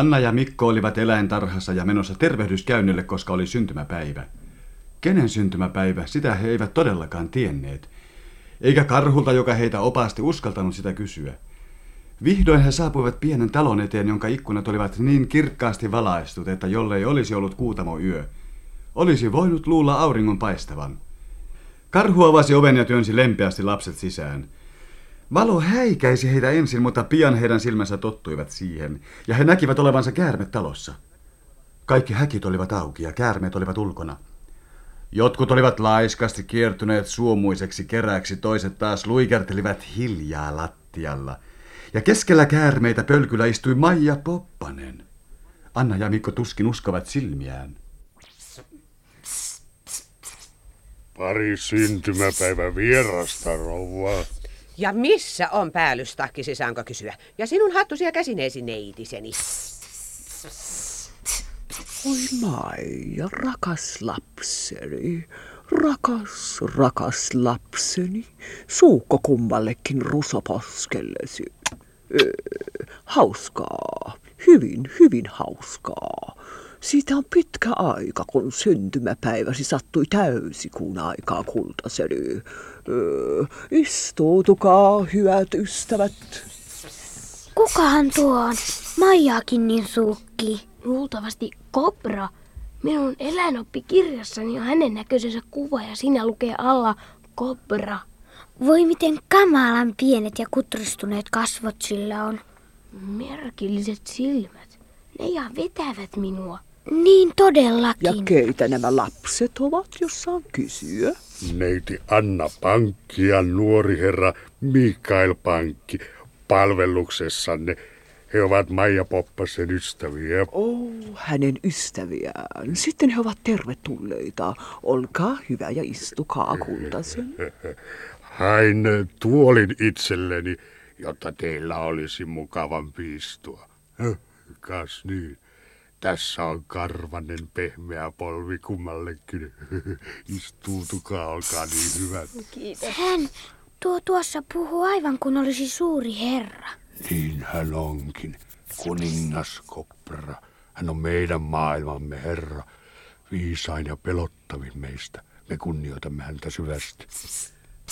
Anna ja Mikko olivat eläintarhassa ja menossa tervehdyskäynnille, koska oli syntymäpäivä. Kenen syntymäpäivä, sitä he eivät todellakaan tienneet. Eikä karhulta, joka heitä opasti, uskaltanut sitä kysyä. Vihdoin he saapuivat pienen talon eteen, jonka ikkunat olivat niin kirkkaasti valaistut, että jollei olisi ollut kuutamo yö, olisi voinut luulla auringon paistavan. Karhu avasi oven ja työnsi lempeästi lapset sisään. Valo häikäisi heitä ensin, mutta pian heidän silmänsä tottuivat siihen, ja he näkivät olevansa käärmet talossa. Kaikki häkit olivat auki ja käärmeet olivat ulkona. Jotkut olivat laiskasti kiertyneet suomuiseksi keräksi, toiset taas luikertelivat hiljaa lattialla. Ja keskellä käärmeitä pölkyllä istui Maija Poppanen. Anna ja Mikko tuskin uskovat silmiään. Pari syntymäpäivä vierasta, rouva. Ja missä on päällystakkisi, saanko kysyä? Ja sinun hattusi ja käsineesi, neitiseni. Oi Maija, rakas lapseni, rakas, rakas lapseni, suukko kummallekin rusoposkellesi. Öö, hauskaa, hyvin, hyvin hauskaa. Siitä on pitkä aika, kun syntymäpäiväsi sattui täysikuun aikaa kultaseni. Öö, istuutukaa, hyvät ystävät. Kukahan tuo on? Maijaakin niin suukki. Luultavasti kobra. Minun eläinoppikirjassani on hänen näköisensä kuva ja siinä lukee alla kobra. Voi miten kamalan pienet ja kutristuneet kasvot sillä on. Merkilliset silmät. Ne ihan vetävät minua. Niin todellakin. Ja keitä nämä lapset ovat, jos saan kysyä? Neiti Anna Pankki ja nuori herra Mikael Pankki palveluksessanne. He ovat Maija Poppasen ystäviä. Oh, hänen ystäviään. Sitten he ovat tervetulleita. Olkaa hyvä ja istukaa kultasen. Hain tuolin itselleni, jotta teillä olisi mukavan istua. Kas niin. Tässä on karvanen pehmeä polvi kummallekin. Istuutukaa, olkaa niin hyvät. Kiitos. Hän, tuo tuossa puhuu aivan kuin olisi suuri herra. Niin hän onkin, kuningas Kopra. Hän on meidän maailmamme herra, viisain ja pelottavin meistä. Me kunnioitamme häntä syvästi.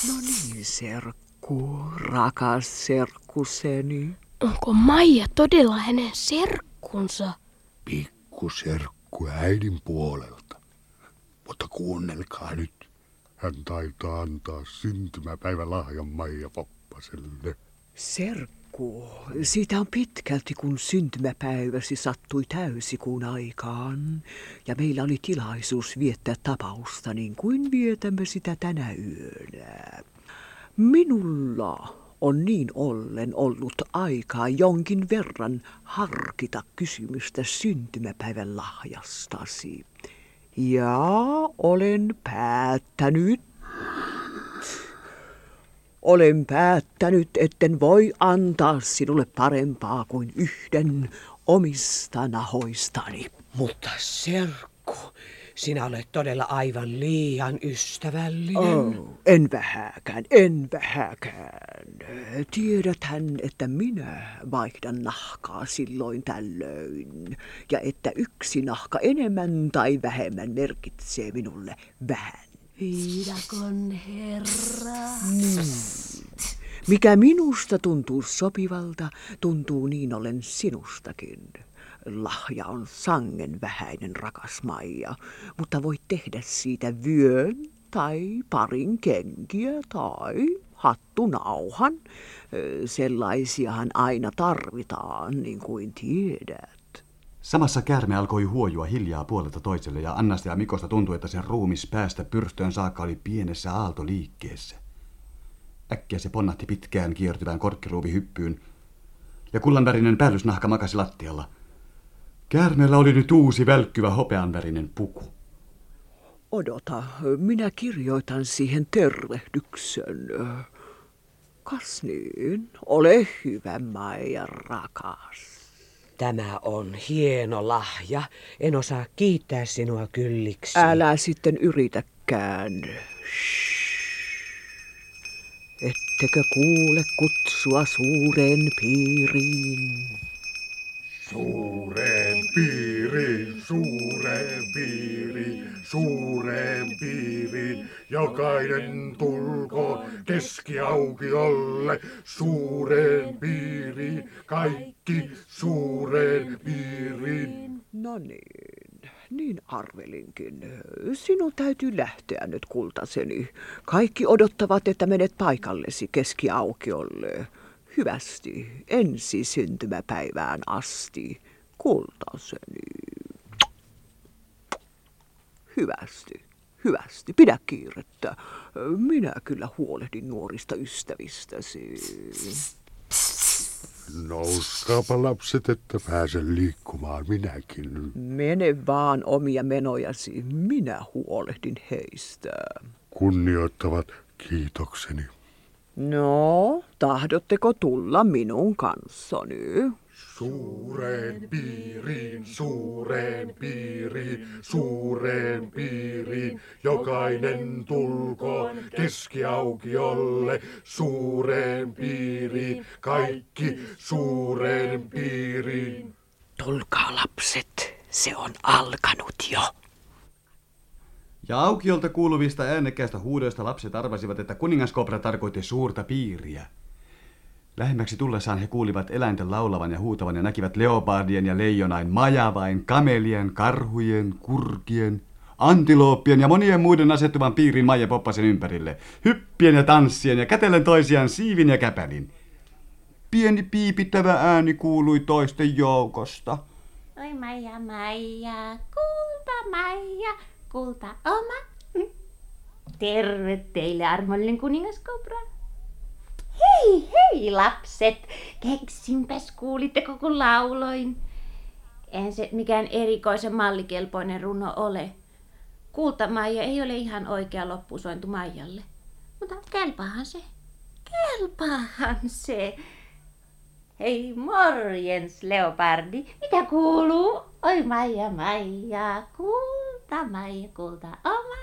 No niin, serkku, rakas serkkuseni. Onko Maija todella hänen serkkunsa? Pikkuserkku äidin puolelta. Mutta kuunnelkaa nyt. Hän taitaa antaa syntymäpäivän lahjan Maija Poppaselle. Serkku, siitä on pitkälti kun syntymäpäiväsi sattui täysikuun aikaan. Ja meillä oli tilaisuus viettää tapausta niin kuin vietämme sitä tänä yönä. Minulla on niin ollen ollut aikaa jonkin verran harkita kysymystä syntymäpäivän lahjastasi. Ja olen päättänyt, olen päättänyt, etten voi antaa sinulle parempaa kuin yhden omista nahoistani. Mutta serkku, sinä olet todella aivan liian ystävällinen. Oh, en vähäkään, en vähäkään. Tiedäthän, että minä vaihdan nahkaa silloin tällöin, ja että yksi nahka enemmän tai vähemmän merkitsee minulle vähän. Viidakon herra. Niin. Mikä minusta tuntuu sopivalta, tuntuu niin ollen sinustakin. Lahja on sangen vähäinen, rakas Maija, mutta voit tehdä siitä vyön tai parin kenkiä tai hattunauhan. Sellaisiahan aina tarvitaan, niin kuin tiedät. Samassa käärme alkoi huojua hiljaa puolelta toiselle ja Annasta ja Mikosta tuntui, että sen ruumis päästä pyrstöön saakka oli pienessä aaltoliikkeessä. Äkkiä se ponnahti pitkään kiertyvään korkkiruuvihyppyyn ja kullanvärinen päällysnahka makasi lattialla. Käärmeellä oli nyt uusi välkkyvä hopeanvärinen puku. Odota, minä kirjoitan siihen tervehdyksen. Kas niin, ole hyvä, Maija rakas. Tämä on hieno lahja. En osaa kiittää sinua kylliksi. Älä sitten yritäkään. Ettekö kuule kutsua suureen piiriin? Suuren piirin, suuren piirin, suuren piirin, jokainen tulko keskiaukiolle. Suuren piirin, kaikki suuren piirin. No niin, niin arvelinkin. Sinun täytyy lähteä nyt, kultaseni. Kaikki odottavat, että menet paikallesi keskiaukiolle. Hyvästi, ensi syntymäpäivään asti, kultaseni. Hyvästi, hyvästi, pidä kiirettä. Minä kyllä huolehdin nuorista ystävistäsi. Nouskaapa lapset, että pääsen liikkumaan minäkin. Mene vaan omia menojasi, minä huolehdin heistä. Kunnioittavat kiitokseni. No, tahdotteko tulla minun kanssani? Suureen piiriin, suureen piiriin, suureen piiriin, jokainen tulkoon keskiaukiolle, suureen piiriin, kaikki suureen piiriin. Tulkaa lapset, se on alkanut jo. Ja aukiolta kuuluvista äänekkäistä huudoista lapset arvasivat, että kuningaskobra tarkoitti suurta piiriä. Lähemmäksi tullessaan he kuulivat eläinten laulavan ja huutavan ja näkivät leopardien ja leijonain, majavain, kamelien, karhujen, kurkien, antilooppien ja monien muiden asettuvan piirin Maija Poppasen ympärille, hyppien ja tanssien ja kätellen toisiaan siivin ja käpälin. Pieni piipittävä ääni kuului toisten joukosta. Oi Maija, Maija, kulta Maija, kulta oma. Terve teille, armollinen kuningas Kobra. Hei, hei lapset, keksinpäs kuulitteko kun lauloin. Eihän se mikään erikoisen mallikelpoinen runo ole. Kulta Maija ei ole ihan oikea loppusointu Maijalle. Mutta kelpaahan se. Kelpaahan se. Hei morjens, Leopardi. Mitä kuuluu? Oi Maija, Maija, kulta Maija, kulta oma.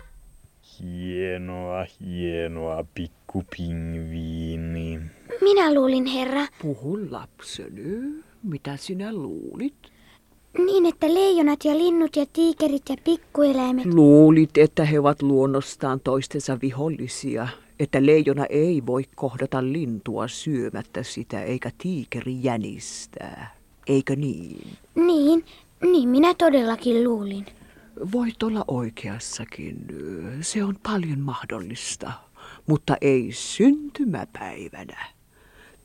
Hienoa, hienoa, pikkupingviini. Minä luulin, herra, Puhu lapseni, mitä sinä luulit? niin että leijonat ja linnut ja tiikerit ja pikkueläimet. Luulit, että he ovat luonnostaan toistensa vihollisia, että leijona ei voi kohdata lintua syömättä sitä eikä tiikeri jänistää. Eikö niin? Niin, niin minä todellakin luulin. Voit olla oikeassakin. Se on paljon mahdollista, mutta ei syntymäpäivänä.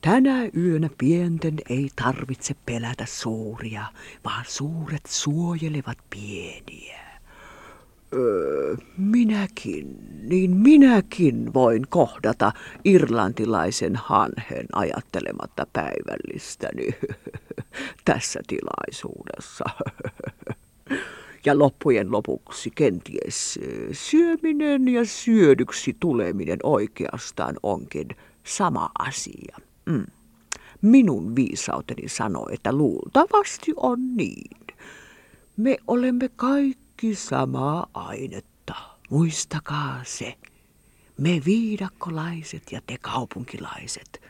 Tänä yönä pienten ei tarvitse pelätä suuria, vaan suuret suojelevat pieniä. Öö, minäkin, niin minäkin voin kohdata irlantilaisen hanhen ajattelematta päivällistäni tässä tilaisuudessa. Ja loppujen lopuksi kenties syöminen ja syödyksi tuleminen oikeastaan onkin sama asia. Mm. Minun viisauteni sanoo, että luultavasti on niin. Me olemme kaikki samaa ainetta. Muistakaa se. Me viidakkolaiset ja te kaupunkilaiset.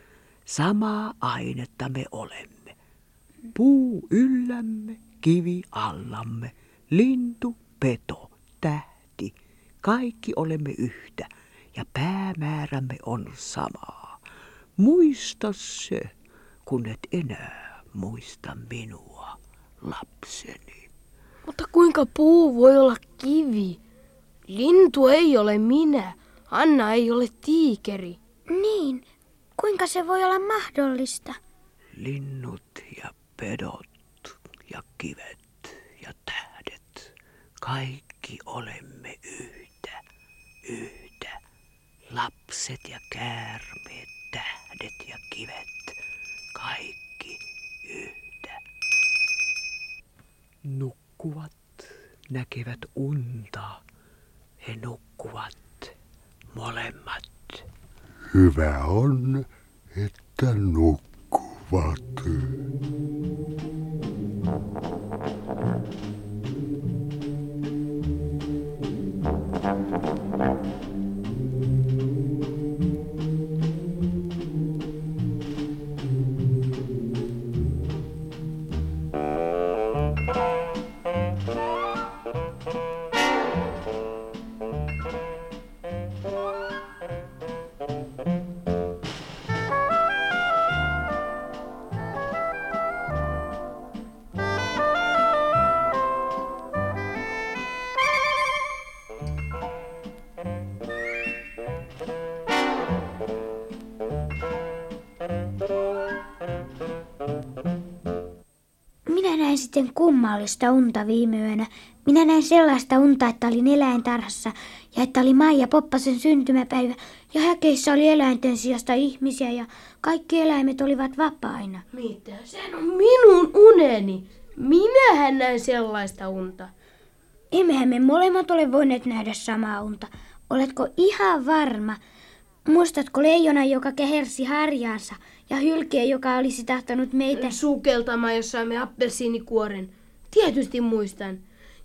Samaa ainetta me olemme. Puu yllämme, kivi allamme, lintu, peto, tähti. Kaikki olemme yhtä ja päämäärämme on samaa. Muista se, kun et enää muista minua, lapseni. Mutta kuinka puu voi olla kivi? Lintu ei ole minä. Anna ei ole tiikeri. Niin, kuinka se voi olla mahdollista? Linnut ja pedot ja kivet ja tähdet, kaikki olemme yhtä, yhtä. Lapset ja käärmeet, tähdet ja kivet, kaikki yhtä. Nukkuvat, näkevät unta. He nukkuvat molemmat. Hyvä on, että nukkuvat. Sitten kummallista unta viime yönä. Minä näin sellaista unta, että olin eläintarhassa ja että oli Maija Poppasen syntymäpäivä ja häkeissä oli eläinten sijasta ihmisiä ja kaikki eläimet olivat vapaina. Mitä? Sehän on minun uneni. Minähän näin sellaista unta. Emmehän me molemmat ole voineet nähdä samaa unta. Oletko ihan varma? Muistatko leijona, joka kehersi harjaansa ja hylkeä, joka olisi tahtonut meitä... Sukeltamaan, jos saimme appelsiinikuoren. Tietysti muistan.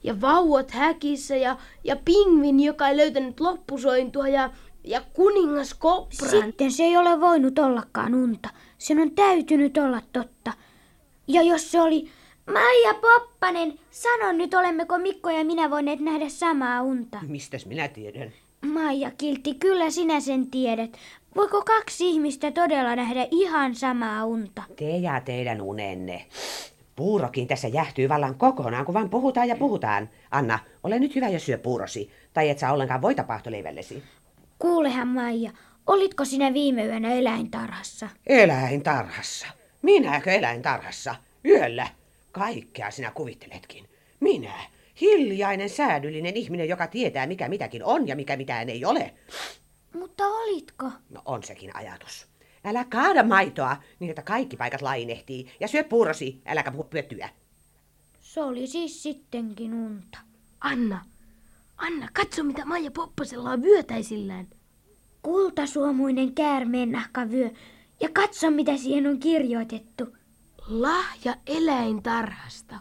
Ja vauvat häkissä ja, ja pingvin, joka ei löytänyt loppusointua ja, ja kuningas kopran. Sitten se ei ole voinut ollakaan unta. Sen on täytynyt olla totta. Ja jos se oli... Maija Poppanen, sano nyt, olemmeko Mikko ja minä voineet nähdä samaa unta. Mistäs minä tiedän? Maija Kiltti, kyllä sinä sen tiedät. Voiko kaksi ihmistä todella nähdä ihan samaa unta? Te ja teidän unenne. Puurokin tässä jähtyy vallan kokonaan, kun vaan puhutaan ja puhutaan. Anna, ole nyt hyvä ja syö puurosi. Tai et saa ollenkaan voita paahtoleivellesi. Kuulehan Maija, olitko sinä viime yönä eläintarhassa? Eläintarhassa. Minäkö eläintarhassa? Yöllä. Kaikkea sinä kuvitteletkin. Minä, hiljainen, säädyllinen ihminen, joka tietää, mikä mitäkin on ja mikä mitään ei ole. Mutta olitko? No on sekin ajatus. Älä kaada maitoa, niin että kaikki paikat lainehtii. Ja syö puurosi, äläkä puhu pötyä. Se oli siis sittenkin unta. Anna, Anna, katso mitä Maija Poppasella on vyötäisillään. Kultasuomuinen käärmeen nahkavyö. Ja katso mitä siihen on kirjoitettu. Lahja eläintarhasta.